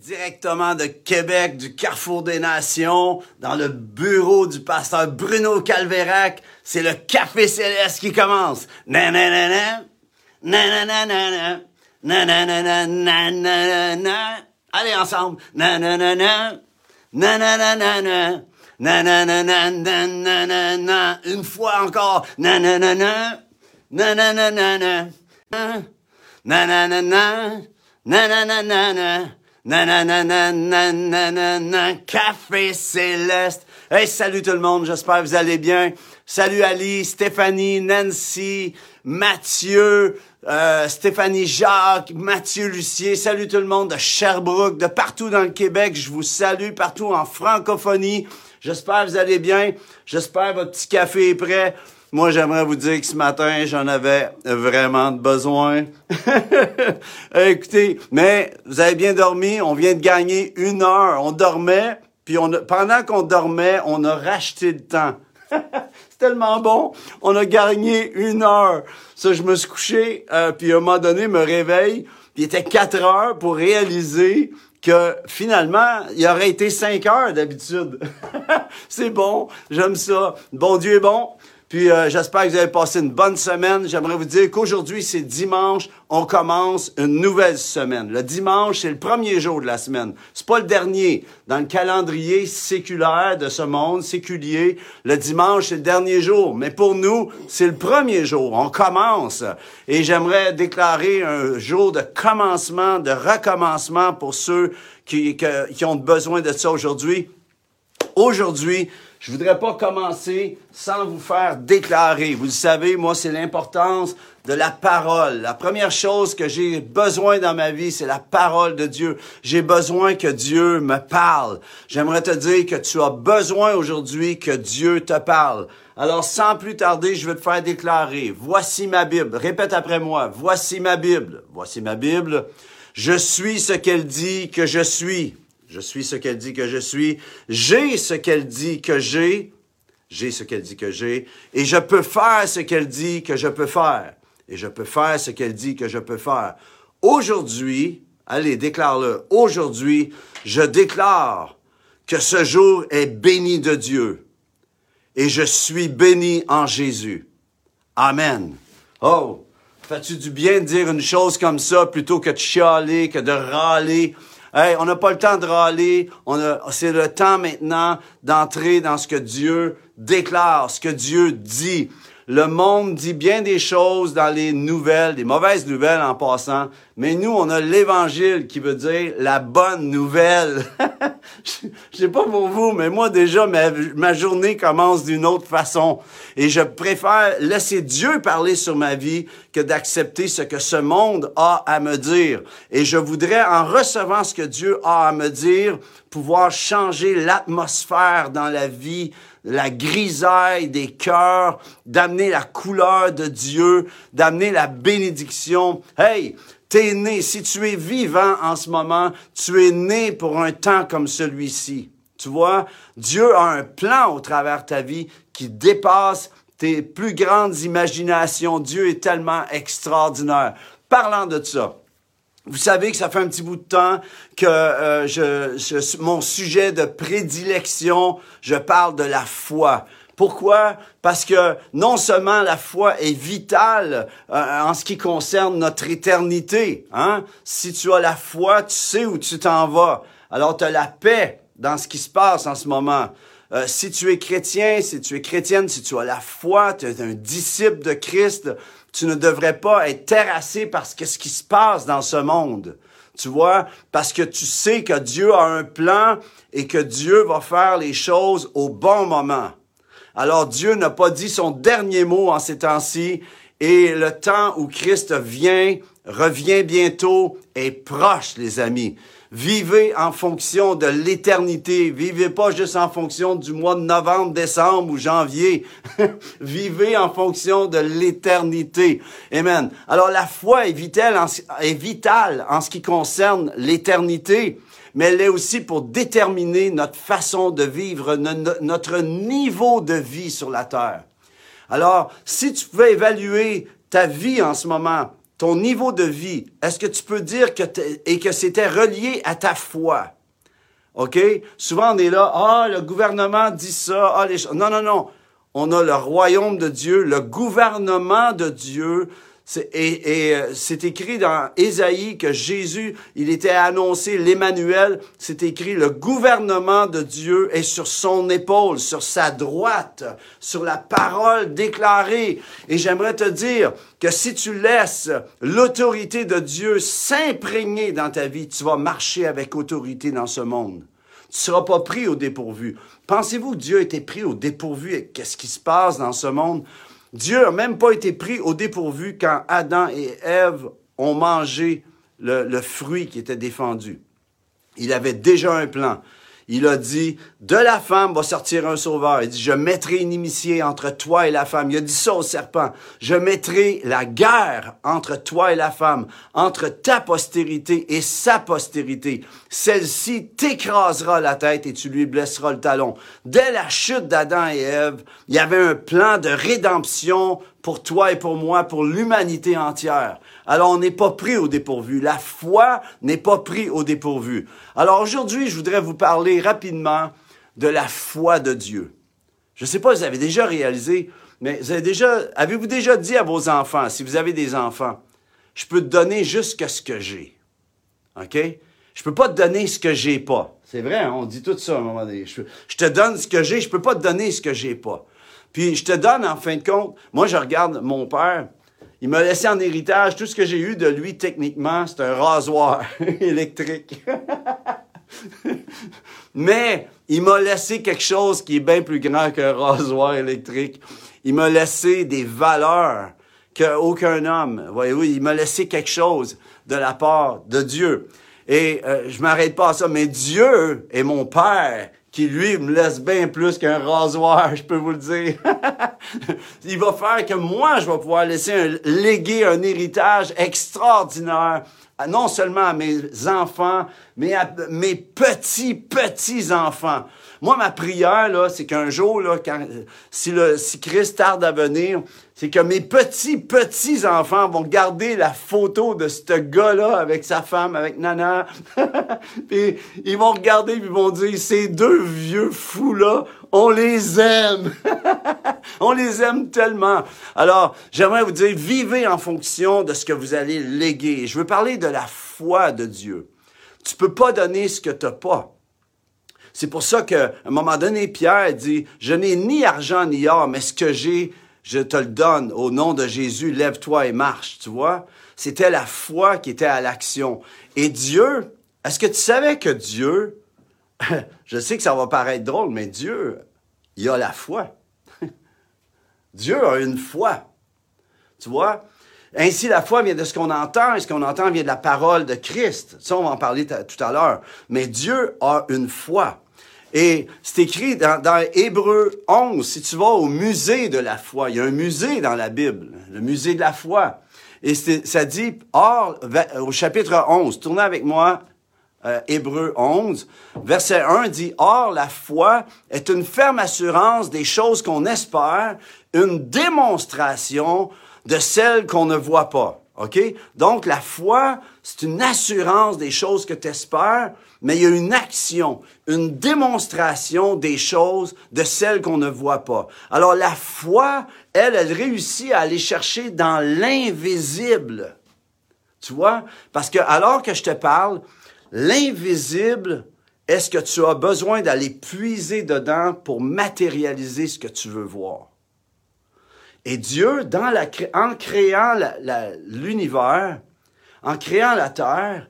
directement de Québec, du Carrefour des Nations, dans le bureau du pasteur Bruno Calvérac. C'est le Café Céleste qui commence. Nananana, nananana, nananana. Allez ensemble. Une fois encore. Nananana, nananana, nananana. Nanana, café céleste. Hey, salut tout le monde, j'espère que vous allez bien. Salut Ali, Stéphanie, Nancy, Mathieu, euh, Stéphanie Jacques, Mathieu Lucier. Salut tout le monde de Sherbrooke, de partout dans le Québec. Je vous salue partout en francophonie. J'espère que vous allez bien. J'espère que votre petit café est prêt. Moi, j'aimerais vous dire que ce matin, j'en avais vraiment besoin. Écoutez, mais vous avez bien dormi. On vient de gagner une heure. On dormait, puis on pendant qu'on dormait, on a racheté le temps. C'est tellement bon. On a gagné une heure. Ça, je me suis couché, euh, puis à un moment donné, me réveille, puis il était quatre heures pour réaliser que finalement, il aurait été cinq heures d'habitude. C'est bon, j'aime ça. Bon Dieu est bon. Puis euh, j'espère que vous avez passé une bonne semaine. J'aimerais vous dire qu'aujourd'hui, c'est dimanche. On commence une nouvelle semaine. Le dimanche, c'est le premier jour de la semaine. C'est pas le dernier. Dans le calendrier séculaire de ce monde, séculier, le dimanche, c'est le dernier jour. Mais pour nous, c'est le premier jour. On commence. Et j'aimerais déclarer un jour de commencement, de recommencement pour ceux qui, qui ont besoin de ça aujourd'hui. Aujourd'hui, je voudrais pas commencer sans vous faire déclarer. Vous le savez, moi, c'est l'importance de la parole. La première chose que j'ai besoin dans ma vie, c'est la parole de Dieu. J'ai besoin que Dieu me parle. J'aimerais te dire que tu as besoin aujourd'hui que Dieu te parle. Alors, sans plus tarder, je vais te faire déclarer. Voici ma Bible. Répète après moi. Voici ma Bible. Voici ma Bible. Je suis ce qu'elle dit que je suis. Je suis ce qu'elle dit que je suis. J'ai ce qu'elle dit que j'ai. J'ai ce qu'elle dit que j'ai. Et je peux faire ce qu'elle dit que je peux faire. Et je peux faire ce qu'elle dit que je peux faire. Aujourd'hui, allez, déclare-le. Aujourd'hui, je déclare que ce jour est béni de Dieu. Et je suis béni en Jésus. Amen. Oh, fais-tu du bien de dire une chose comme ça plutôt que de chialer, que de râler? Hey, on n'a pas le temps de râler. On a, c'est le temps maintenant d'entrer dans ce que Dieu déclare, ce que Dieu dit. Le monde dit bien des choses dans les nouvelles, des mauvaises nouvelles en passant, mais nous, on a l'évangile qui veut dire la bonne nouvelle. Je sais pas pour vous, mais moi déjà, ma, ma journée commence d'une autre façon. Et je préfère laisser Dieu parler sur ma vie que d'accepter ce que ce monde a à me dire. Et je voudrais, en recevant ce que Dieu a à me dire, pouvoir changer l'atmosphère dans la vie la grisaille des cœurs, d'amener la couleur de Dieu, d'amener la bénédiction. Hey, t'es né, si tu es vivant en ce moment, tu es né pour un temps comme celui-ci. Tu vois, Dieu a un plan au travers ta vie qui dépasse tes plus grandes imaginations. Dieu est tellement extraordinaire. Parlant de ça, vous savez que ça fait un petit bout de temps que euh, je, mon sujet de prédilection, je parle de la foi. Pourquoi? Parce que non seulement la foi est vitale euh, en ce qui concerne notre éternité. Hein? Si tu as la foi, tu sais où tu t'en vas. Alors tu as la paix dans ce qui se passe en ce moment. Euh, si tu es chrétien, si tu es chrétienne, si tu as la foi, tu es un disciple de Christ, tu ne devrais pas être terrassé que ce qui se passe dans ce monde. Tu vois, parce que tu sais que Dieu a un plan et que Dieu va faire les choses au bon moment. Alors Dieu n'a pas dit son dernier mot en ces temps-ci et le temps où Christ vient, revient bientôt, est proche, les amis. Vivez en fonction de l'éternité. Vivez pas juste en fonction du mois de novembre, décembre ou janvier. Vivez en fonction de l'éternité. Amen. Alors la foi est vitale en, est vitale en ce qui concerne l'éternité, mais elle est aussi pour déterminer notre façon de vivre, notre niveau de vie sur la terre. Alors, si tu pouvais évaluer ta vie en ce moment, ton niveau de vie, est-ce que tu peux dire que et que c'était relié à ta foi? OK? Souvent, on est là, ah, le gouvernement dit ça, ah, les Non, non, non. On a le royaume de Dieu, le gouvernement de Dieu, et, euh, c'est écrit dans Ésaïe que Jésus, il était annoncé l'Emmanuel. C'est écrit le gouvernement de Dieu est sur son épaule, sur sa droite, sur la parole déclarée. Et j'aimerais te dire que si tu laisses l'autorité de Dieu s'imprégner dans ta vie, tu vas marcher avec autorité dans ce monde. Tu seras pas pris au dépourvu. Pensez-vous que Dieu a été pris au dépourvu qu'est-ce qui se passe dans ce monde? Dieu n'a même pas été pris au dépourvu quand Adam et Ève ont mangé le, le fruit qui était défendu. Il avait déjà un plan il a dit, de la femme va sortir un sauveur. Il dit, je mettrai une inimitié entre toi et la femme. Il a dit ça au serpent. Je mettrai la guerre entre toi et la femme, entre ta postérité et sa postérité. Celle-ci t'écrasera la tête et tu lui blesseras le talon. Dès la chute d'Adam et Ève, il y avait un plan de rédemption pour toi et pour moi, pour l'humanité entière. Alors on n'est pas pris au dépourvu. La foi n'est pas pris au dépourvu. Alors aujourd'hui, je voudrais vous parler rapidement de la foi de Dieu. Je ne sais pas si vous avez déjà réalisé, mais avez déjà, avez-vous déjà dit à vos enfants, si vous avez des enfants, je peux te donner juste ce que j'ai. OK? Je peux pas te donner ce que j'ai pas. C'est vrai, hein? on dit tout ça à un moment donné. Je, te donne ce que j'ai, je peux pas te donner ce que j'ai pas. Puis je te donne, en fin de compte, moi je regarde mon père, il m'a laissé en héritage tout ce que j'ai eu de lui techniquement, c'est un rasoir électrique. Mais il m'a laissé quelque chose qui est bien plus grand qu'un rasoir électrique. Il m'a laissé des valeurs qu'aucun homme. Voyez-vous, il m'a laissé quelque chose de la part de Dieu. Et euh, je m'arrête pas à ça, mais Dieu est mon Père qui lui me laisse bien plus qu'un rasoir, je peux vous le dire. Il va faire que moi, je vais pouvoir laisser un, léguer un héritage extraordinaire, non seulement à mes enfants, mais à mes petits, petits enfants. Moi, ma prière, là, c'est qu'un jour, là, si, le, si Christ tarde à venir, c'est que mes petits, petits enfants vont garder la photo de ce gars-là avec sa femme, avec Nana. puis ils vont regarder puis ils vont dire, ces deux vieux fous-là, on les aime. on les aime tellement. Alors, j'aimerais vous dire, vivez en fonction de ce que vous allez léguer. Je veux parler de la foi de Dieu. Tu peux pas donner ce que tu n'as pas. C'est pour ça qu'à un moment donné, Pierre dit, je n'ai ni argent ni or, mais ce que j'ai, je te le donne au nom de Jésus, lève-toi et marche, tu vois? C'était la foi qui était à l'action. Et Dieu, est-ce que tu savais que Dieu, je sais que ça va paraître drôle, mais Dieu, il a la foi. Dieu a une foi. Tu vois? Ainsi, la foi vient de ce qu'on entend, et ce qu'on entend vient de la parole de Christ. Ça, on va en parler tout à l'heure. Mais Dieu a une foi. Et c'est écrit dans, dans Hébreu 11, si tu vas au musée de la foi, il y a un musée dans la Bible, le musée de la foi. Et ça dit, or, au chapitre 11, tournez avec moi, euh, Hébreu 11, verset 1 dit, Or, la foi est une ferme assurance des choses qu'on espère, une démonstration de celles qu'on ne voit pas. OK? Donc, la foi, c'est une assurance des choses que tu espères, mais il y a une action, une démonstration des choses de celles qu'on ne voit pas. Alors, la foi, elle, elle réussit à aller chercher dans l'invisible. Tu vois? Parce que, alors que je te parle, l'invisible, est-ce que tu as besoin d'aller puiser dedans pour matérialiser ce que tu veux voir? Et Dieu, en créant l'univers, en créant la terre,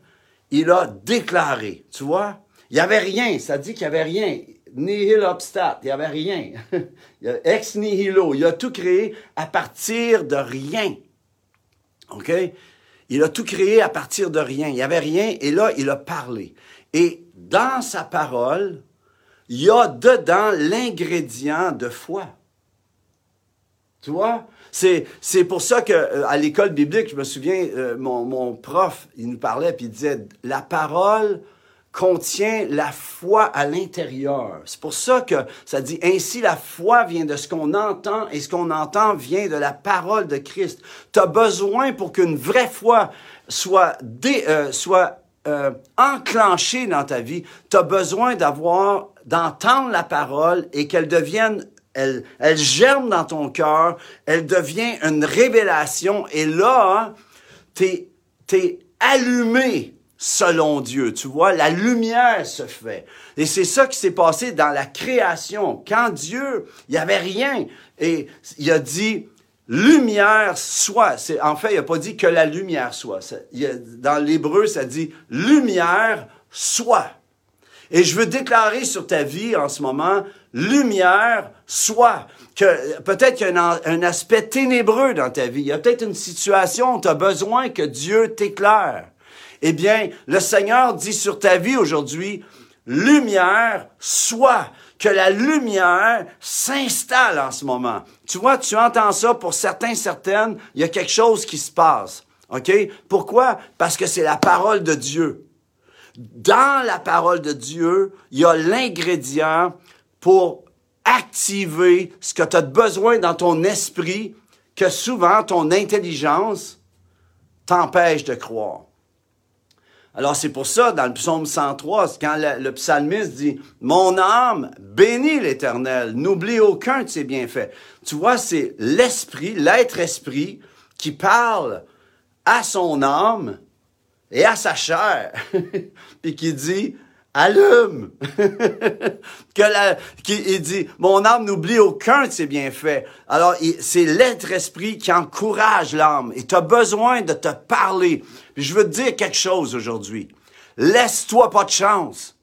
il a déclaré, tu vois, il n'y avait rien, ça dit qu'il n'y avait rien, nihil obstat, il n'y avait rien, ex nihilo, il a tout créé à partir de rien, ok? Il a tout créé à partir de rien, il n'y avait rien, et là, il a parlé. Et dans sa parole, il y a dedans l'ingrédient de foi. Tu vois? C'est, c'est pour ça que euh, à l'école biblique, je me souviens, euh, mon, mon, prof, il nous parlait puis il disait la parole contient la foi à l'intérieur. C'est pour ça que ça dit ainsi la foi vient de ce qu'on entend et ce qu'on entend vient de la parole de Christ. Tu as besoin pour qu'une vraie foi soit, dé, euh, soit euh, enclenchée dans ta vie, tu as besoin d'avoir, d'entendre la parole et qu'elle devienne elle, germe dans ton cœur, elle devient une révélation et là, tu es allumé selon Dieu. Tu vois, la lumière se fait. Et c'est ça qui s'est passé dans la création. Quand Dieu, il n'y avait rien. Et il a dit, lumière soit. En fait, il n'a pas dit que la lumière soit. dans l'hébreu, ça dit lumière soit. Et je veux déclarer sur ta vie en ce moment, lumière soit. Que peut-être qu'il y a un, aspect ténébreux dans ta vie. Il y a peut-être une situation où tu as besoin que Dieu t'éclaire. Eh bien, le Seigneur dit sur ta vie aujourd'hui, lumière soit, que la lumière s'installe en ce moment. Tu vois, tu entends ça pour certains, certaines, il y a quelque chose qui se passe. OK? Pourquoi? Parce que c'est la parole de Dieu. Dans la parole de Dieu, il y a l'ingrédient pour activer ce que tu as besoin dans ton esprit que souvent ton intelligence t'empêche de croire. Alors c'est pour ça, dans le psaume 103, quand le, psalmiste dit, Mon âme bénit l'Éternel, n'oublie aucun de ses bienfaits. Tu vois, c'est l'esprit, l'être esprit, qui parle à son âme et à sa chair, puis qui dit, allume. que la, qui, il dit, mon âme n'oublie aucun de ses bienfaits. Alors, c'est l'être esprit qui encourage l'âme. Et tu besoin de te parler. Je veux dire quelque chose aujourd'hui. Laisse-toi pas de chance.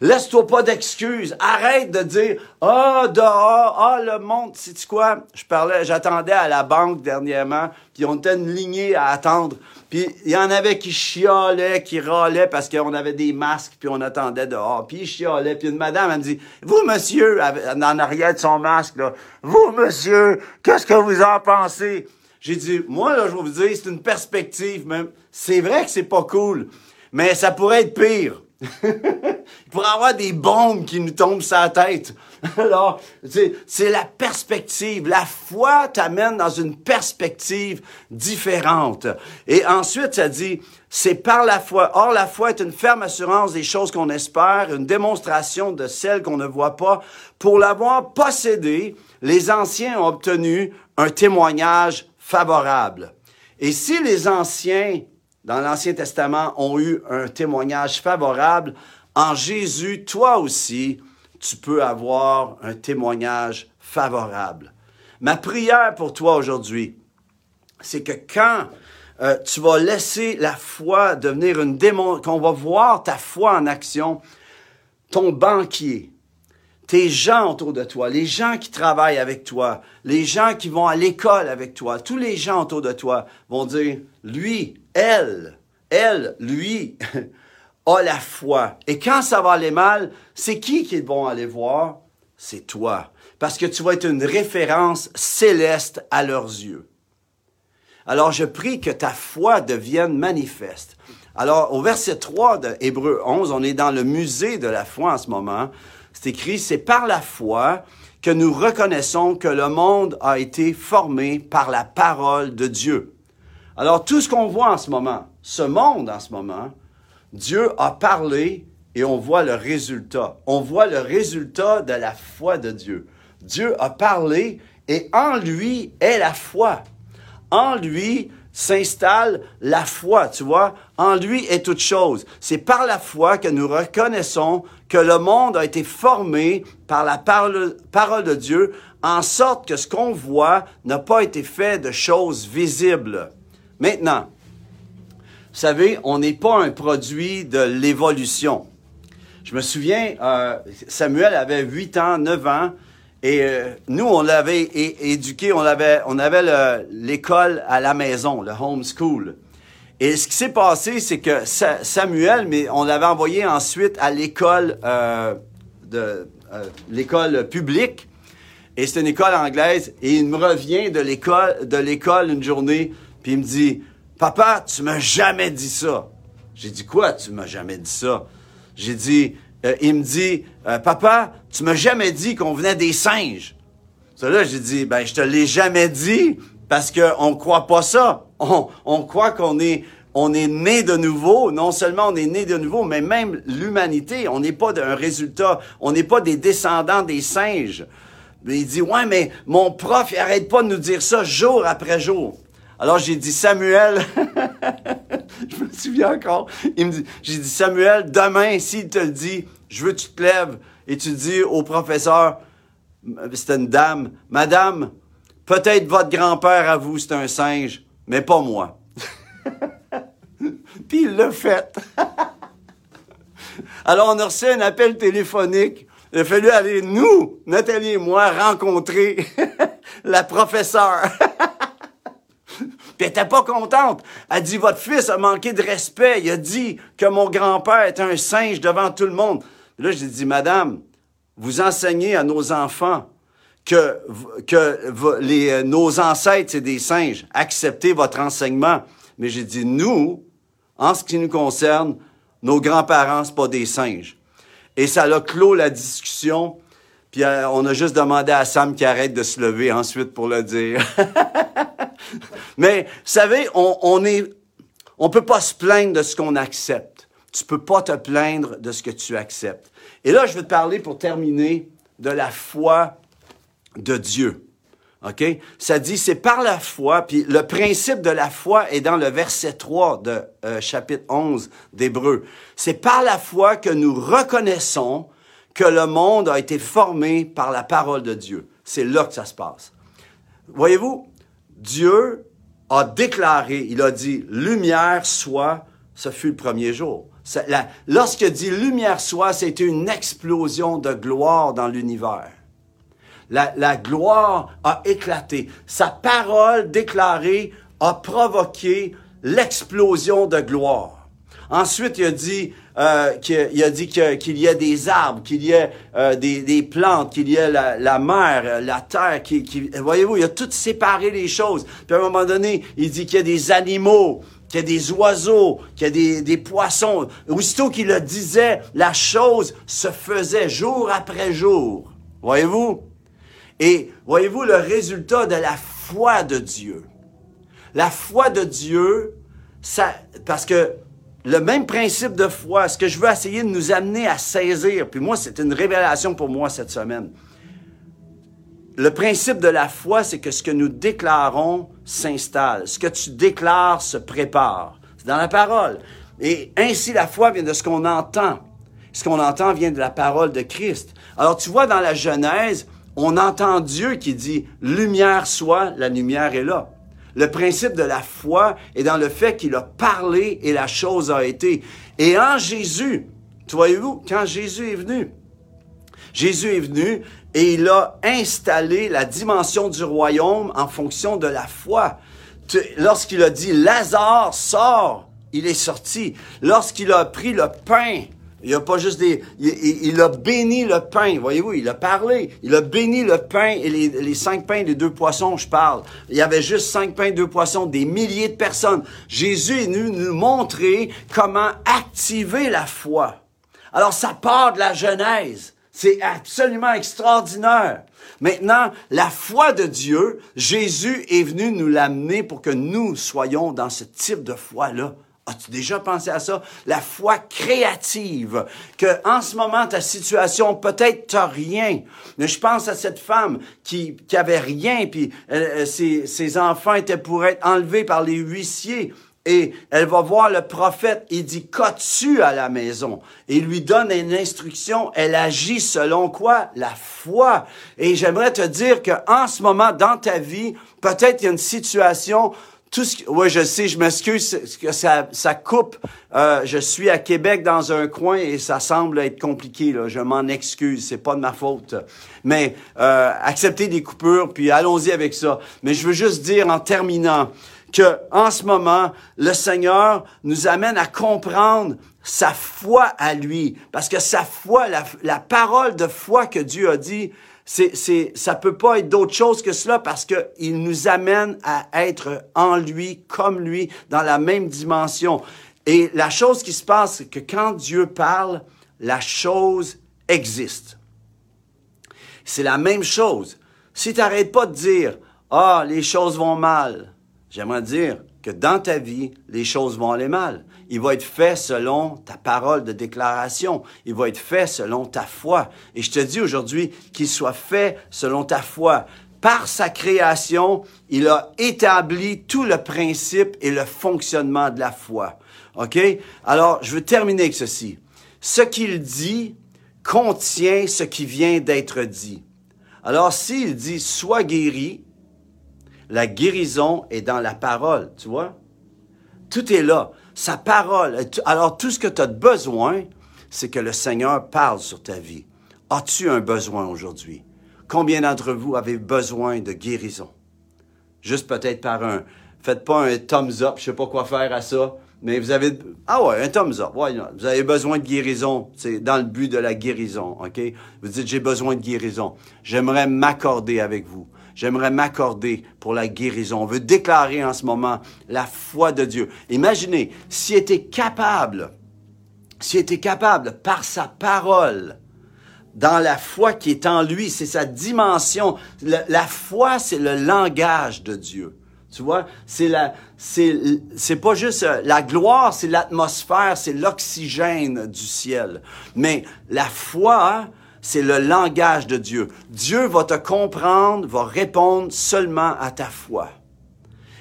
Laisse-toi pas d'excuses. Arrête de dire Ah, dehors, ah, le monde, sais-tu quoi? Je parlais, j'attendais à la banque dernièrement, puis on était une lignée à attendre. Puis il y en avait qui chialaient, qui râlaient parce qu'on avait des masques, puis on attendait dehors. Puis ils chialaient. Puis une madame, elle me dit Vous, monsieur, en arrière de son masque, là, vous, monsieur, qu'est-ce que vous en pensez? J'ai dit, moi, là, je vais vous dire, c'est une perspective, même. C'est vrai que c'est pas cool, mais ça pourrait être pire. Il pourrait avoir des bombes qui nous tombent sur la tête. Alors, c'est la perspective. La foi t'amène dans une perspective différente. Et ensuite, ça dit, c'est par la foi. Or, la foi est une ferme assurance des choses qu'on espère, une démonstration de celles qu'on ne voit pas. Pour l'avoir possédé, les anciens ont obtenu un témoignage favorable. Et si les anciens dans l'Ancien Testament ont eu un témoignage favorable, en Jésus, toi aussi, tu peux avoir un témoignage favorable. Ma prière pour toi aujourd'hui, c'est que quand euh, tu vas laisser la foi devenir une démon, qu'on va voir ta foi en action, ton banquier, tes gens autour de toi, les gens qui travaillent avec toi, les gens qui vont à l'école avec toi, tous les gens autour de toi vont dire, lui, elle, elle, lui, a la foi. Et quand ça va aller mal, c'est qui qu'ils vont aller voir? C'est toi. Parce que tu vas être une référence céleste à leurs yeux. Alors je prie que ta foi devienne manifeste. Alors au verset 3 de Hébreu 11, on est dans le musée de la foi en ce moment. C'est écrit, c'est par la foi que nous reconnaissons que le monde a été formé par la parole de Dieu. Alors tout ce qu'on voit en ce moment, ce monde en ce moment, Dieu a parlé et on voit le résultat. On voit le résultat de la foi de Dieu. Dieu a parlé et en lui est la foi. En lui, s'installe la foi, tu vois. En lui est toute chose. C'est par la foi que nous reconnaissons que le monde a été formé par la parole, parole de Dieu, en sorte que ce qu'on voit n'a pas été fait de choses visibles. Maintenant, vous savez, on n'est pas un produit de l'évolution. Je me souviens, euh, Samuel avait 8 ans, 9 ans, et euh, nous, on l'avait éduqué, on avait, on avait l'école à la maison, le homeschool. Et ce qui s'est passé, c'est que Samuel, mais on l'avait envoyé ensuite à l'école euh, de l'école publique. Et c'est une école anglaise. Et il me revient de l'école une journée, puis il me dit, papa, tu m'as jamais dit ça. J'ai dit quoi, tu m'as jamais dit ça? J'ai dit, euh, il me dit, euh, papa, tu m'as jamais dit qu'on venait des singes. Ça là, j'ai dit, ben je te l'ai jamais dit parce qu'on ne croit pas ça. On, croit qu'on est on né de nouveau. Non seulement on est né de nouveau, mais même l'humanité, on n'est pas d'un résultat, on n'est pas des descendants des singes. Il dit, ouais, mais mon prof, il arrête pas de nous dire ça jour après jour. Alors j'ai dit, Samuel, je me souviens encore, il me dit, j'ai dit, Samuel, demain, s'il te le dit, je veux que tu te lèves et tu dis au professeur, c'était une dame, Madame, peut-être votre grand-père à vous, c'est un singe, mais pas moi. Puis il l'a fait. Alors on a reçu un appel téléphonique. Il a fallu aller, nous, Nathalie et moi, rencontrer la professeure. Puis elle était pas contente. Elle dit, votre fils a manqué de respect. Il a dit que mon grand-père était un singe devant tout le monde. là, j'ai dit, madame, vous enseignez à nos enfants que, que les, nos ancêtres, c'est des singes. Acceptez votre enseignement. Mais j'ai dit, nous, en ce qui nous concerne, nos grands-parents, c'est pas des singes. Et ça a clos la discussion. Puis euh, on a juste demandé à Sam qui arrête de se lever ensuite pour le dire. Mais, vous savez, on, on est, on peut pas se plaindre de ce qu'on accepte. Tu peux pas te plaindre de ce que tu acceptes. Et là, je vais te parler pour terminer de la foi de Dieu. OK? Ça dit, c'est par la foi, puis le principe de la foi est dans le verset 3 de euh, chapitre 11 d'Hébreu. C'est par la foi que nous reconnaissons que le monde a été formé par la parole de Dieu. C'est là que ça se passe. Voyez-vous, Dieu a déclaré, il a dit, lumière soit, ce fut le premier jour. Lorsqu'il dit lumière soit, c'était une explosion de gloire dans l'univers la, gloire a éclaté. Sa parole déclarée a provoqué l'explosion de gloire. Ensuite, il a dit, euh, qu'il, a dit qu'il y a des arbres, qu'il y a euh, des, plantes, qu'il y a la, mer, la terre. Qui, voyez-vous, il a tout séparé les choses. Puis à un moment donné, il dit qu'il y a des animaux, qu'il y a des oiseaux, qu'il y a des, des poissons. Aussitôt qu'il le disait, la chose se faisait jour après jour. Voyez-vous? Et voyez-vous le résultat de la foi de Dieu? La foi de Dieu, ça, parce que le même principe de foi, ce que je veux essayer de nous amener à saisir, puis moi, c'est une révélation pour moi cette semaine. Le principe de la foi, c'est que ce que nous déclarons s'installe. Ce que tu déclares se prépare. C'est dans la parole. Et ainsi, la foi vient de ce qu'on entend. Ce qu'on entend vient de la parole de Christ. Alors, tu vois, dans la Genèse, on entend Dieu qui dit lumière soit, la lumière est là. Le principe de la foi est dans le fait qu'il a parlé et la chose a été. Et en Jésus, voyez-vous, quand Jésus est venu, Jésus est venu et il a installé la dimension du royaume en fonction de la foi. Lorsqu'il a dit Lazare sort, il est sorti. Lorsqu'il a pris le pain il a pas juste des... Il, a béni le pain, voyez-vous, il a parlé. Il a béni le pain et les, cinq pains les deux poissons, je parle. Il y avait juste cinq pains deux poissons, des milliers de personnes. Jésus est venu nous montrer comment activer la foi. Alors, ça part de la Genèse. C'est absolument extraordinaire. Maintenant, la foi de Dieu, Jésus est venu nous l'amener pour que nous soyons dans ce type de foi-là. As-tu déjà pensé à ça? La foi créative. Que en ce moment, ta situation, peut-être t'as rien. Mais je pense à cette femme qui, qui avait rien, puis euh, euh, ses, ses enfants étaient pour être enlevés par les huissiers. Et elle va voir le prophète, il dit, qu'as-tu à la maison? Il lui donne une instruction, elle agit selon quoi? La foi. Et j'aimerais te dire que en ce moment, dans ta vie, peut-être il y a une situation tout ce ouais, je sais, je m'excuse que ça, ça coupe. Euh, je suis à Québec dans un coin et ça semble être compliqué. Là. Je m'en excuse, c'est pas de ma faute. Mais euh, acceptez des coupures, puis allons-y avec ça. Mais je veux juste dire en terminant que en ce moment, le Seigneur nous amène à comprendre sa foi à lui, parce que sa foi, la, la parole de foi que Dieu a dit, c'est, c'est, ça peut pas être d'autre chose que cela parce que il nous amène à être en lui, comme lui, dans la même dimension. Et la chose qui se passe, c'est que quand Dieu parle, la chose existe. C'est la même chose. Si tu n'arrêtes pas de dire, ah, les choses vont mal, j'aimerais dire que dans ta vie, les choses vont aller mal. Il va être fait selon ta parole de déclaration. Il va être fait selon ta foi. Et je te dis aujourd'hui qu'il soit fait selon ta foi. Par sa création, il a établi tout le principe et le fonctionnement de la foi. OK? Alors, je veux terminer avec ceci. Ce qu'il dit contient ce qui vient d'être dit. Alors, s'il dit sois guéri, la guérison est dans la parole, tu vois? Tout est là. Sa parole. Alors, tout ce que tu as besoin, c'est que le Seigneur parle sur ta vie. As-tu un besoin aujourd'hui? Combien d'entre vous avez besoin de guérison? Juste peut-être par un, faites pas un thumbs up, je sais pas quoi faire à ça, mais vous avez, ah ouais, un thumbs up, vous avez besoin de guérison, c'est dans le but de la guérison, ok? Vous dites, j'ai besoin de guérison. J'aimerais m'accorder avec vous. J'aimerais m'accorder pour la guérison. On veut déclarer en ce moment la foi de Dieu. Imaginez, s'il était capable, s'il était capable par sa parole, dans la foi qui est en lui, c'est sa dimension. la foi, c'est le langage de Dieu. Tu vois, c'est la, c'est, c'est pas juste euh, la gloire, c'est l'atmosphère, c'est l'oxygène du ciel. Mais la foi, c'est le langage de Dieu. Dieu va te comprendre, va répondre seulement à ta foi.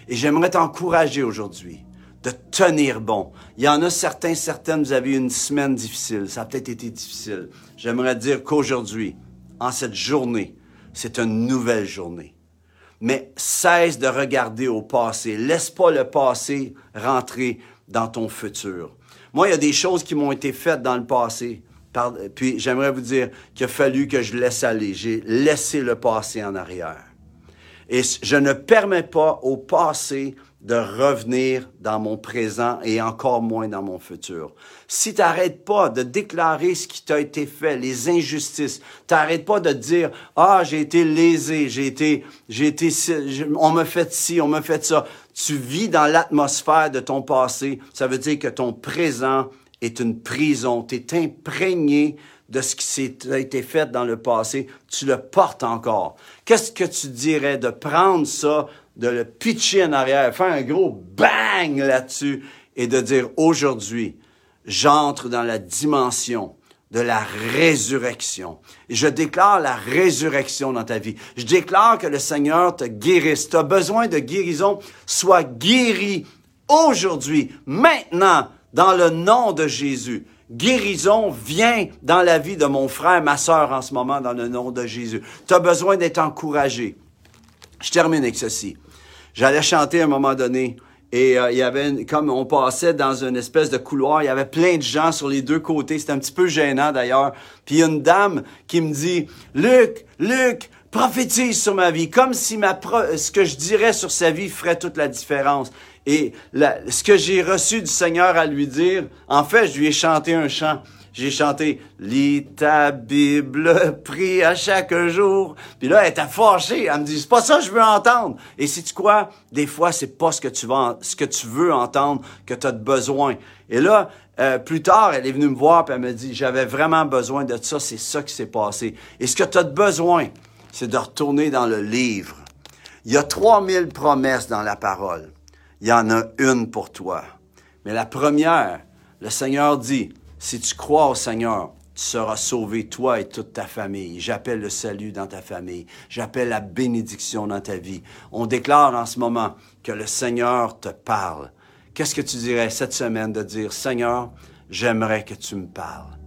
Et j'aimerais t'encourager aujourd'hui de tenir bon. Il y en a certains, certaines, vous avez eu une semaine difficile. Ça a peut-être été difficile. J'aimerais dire qu'aujourd'hui, en cette journée, c'est une nouvelle journée mais cesse de regarder au passé. Laisse pas le passé rentrer dans ton futur. Moi, il y a des choses qui m'ont été faites dans le passé. Puis j'aimerais vous dire qu'il a fallu que je laisse aller. J'ai laissé le passé en arrière. Et je ne permets pas au passé de revenir dans mon présent et encore moins dans mon futur. Si tu n'arrêtes pas de déclarer ce qui t'a été fait, les injustices, tu n'arrêtes pas de dire, ah, j'ai été lésé, j'ai été, j'ai été, on me fait ci, on me fait ça. Tu vis dans l'atmosphère de ton passé. Ça veut dire que ton présent est une prison. Tu es imprégné de ce qui s'est été fait dans le passé. Tu le portes encore. Qu'est-ce que tu dirais de prendre ça de le pitcher en arrière, faire un gros bang là-dessus et de dire aujourd'hui, j'entre dans la dimension de la résurrection. Je déclare la résurrection dans ta vie. Je déclare que le Seigneur te guérisse. Tu as besoin de guérison. Sois guéri aujourd'hui, maintenant, dans le nom de Jésus. Guérison vient dans la vie de mon frère, ma sœur en ce moment, dans le nom de Jésus. Tu as besoin d'être encouragé. Je termine avec ceci. J'allais chanter à un moment donné. Et euh, il y avait, comme on passait dans une espèce de couloir, il y avait plein de gens sur les deux côtés. C'était un petit peu gênant d'ailleurs. Puis une dame qui me dit, Luc, Luc, prophétise sur ma vie, comme si ma ce que je dirais sur sa vie ferait toute la différence. Et ce que j'ai reçu du Seigneur à lui dire, en fait, je lui ai chanté un chant j'ai chanté Lis ta Bible, prie à chaque jour. Puis là, elle était fâchée. Elle me dit, c'est pas ça que je veux entendre. Et si tu crois, des fois, c'est pas ce que tu veux, ce que tu veux entendre que tu as besoin. Et là, euh, plus tard, elle est venue me voir et elle me dit, j'avais vraiment besoin de ça, c'est ça qui s'est passé. Et ce que tu as besoin, c'est de retourner dans le livre. Il y a 3000 promesses dans la parole. Il y en a une pour toi. Mais la première, le Seigneur dit, si tu crois au Seigneur, tu seras sauvé, toi et toute ta famille. J'appelle le salut dans ta famille. J'appelle la bénédiction dans ta vie. On déclare en ce moment que le Seigneur te parle. Qu'est-ce que tu dirais cette semaine de dire, Seigneur, j'aimerais que tu me parles.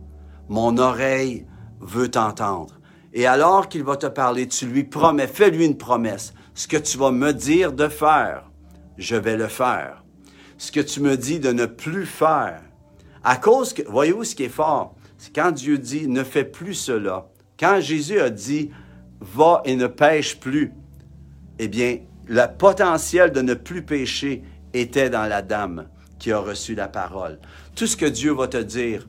Mon oreille veut t'entendre. Et alors qu'il va te parler, tu lui promets, fais-lui une promesse. Ce que tu vas me dire de faire, je vais le faire. Ce que tu me dis de ne plus faire, à cause que, voyez-vous ce qui est fort? C'est quand Dieu dit ne fais plus cela. Quand Jésus a dit va et ne pêche plus, eh bien, le potentiel de ne plus pécher était dans la dame qui a reçu la parole. Tout ce que Dieu va te dire,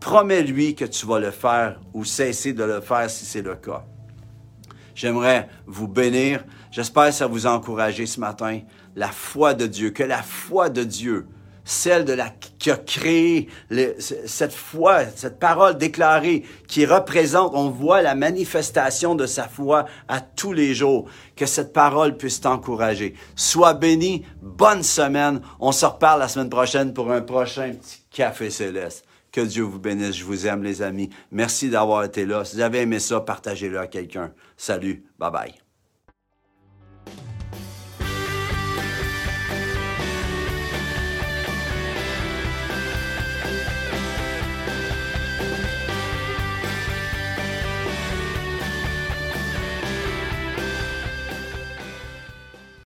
promets-lui que tu vas le faire ou cesser de le faire si c'est le cas. J'aimerais vous bénir. J'espère que ça vous a encouragé ce matin. La foi de Dieu, que la foi de Dieu celle de la qui a créé cette foi, cette parole déclarée qui représente, on voit la manifestation de sa foi à tous les jours. Que cette parole puisse t'encourager. Sois béni, bonne semaine. On se reparle la semaine prochaine pour un prochain petit café céleste. Que Dieu vous bénisse. Je vous aime, les amis. Merci d'avoir été là. Si vous avez aimé ça, partagez-le à quelqu'un. Salut. Bye bye.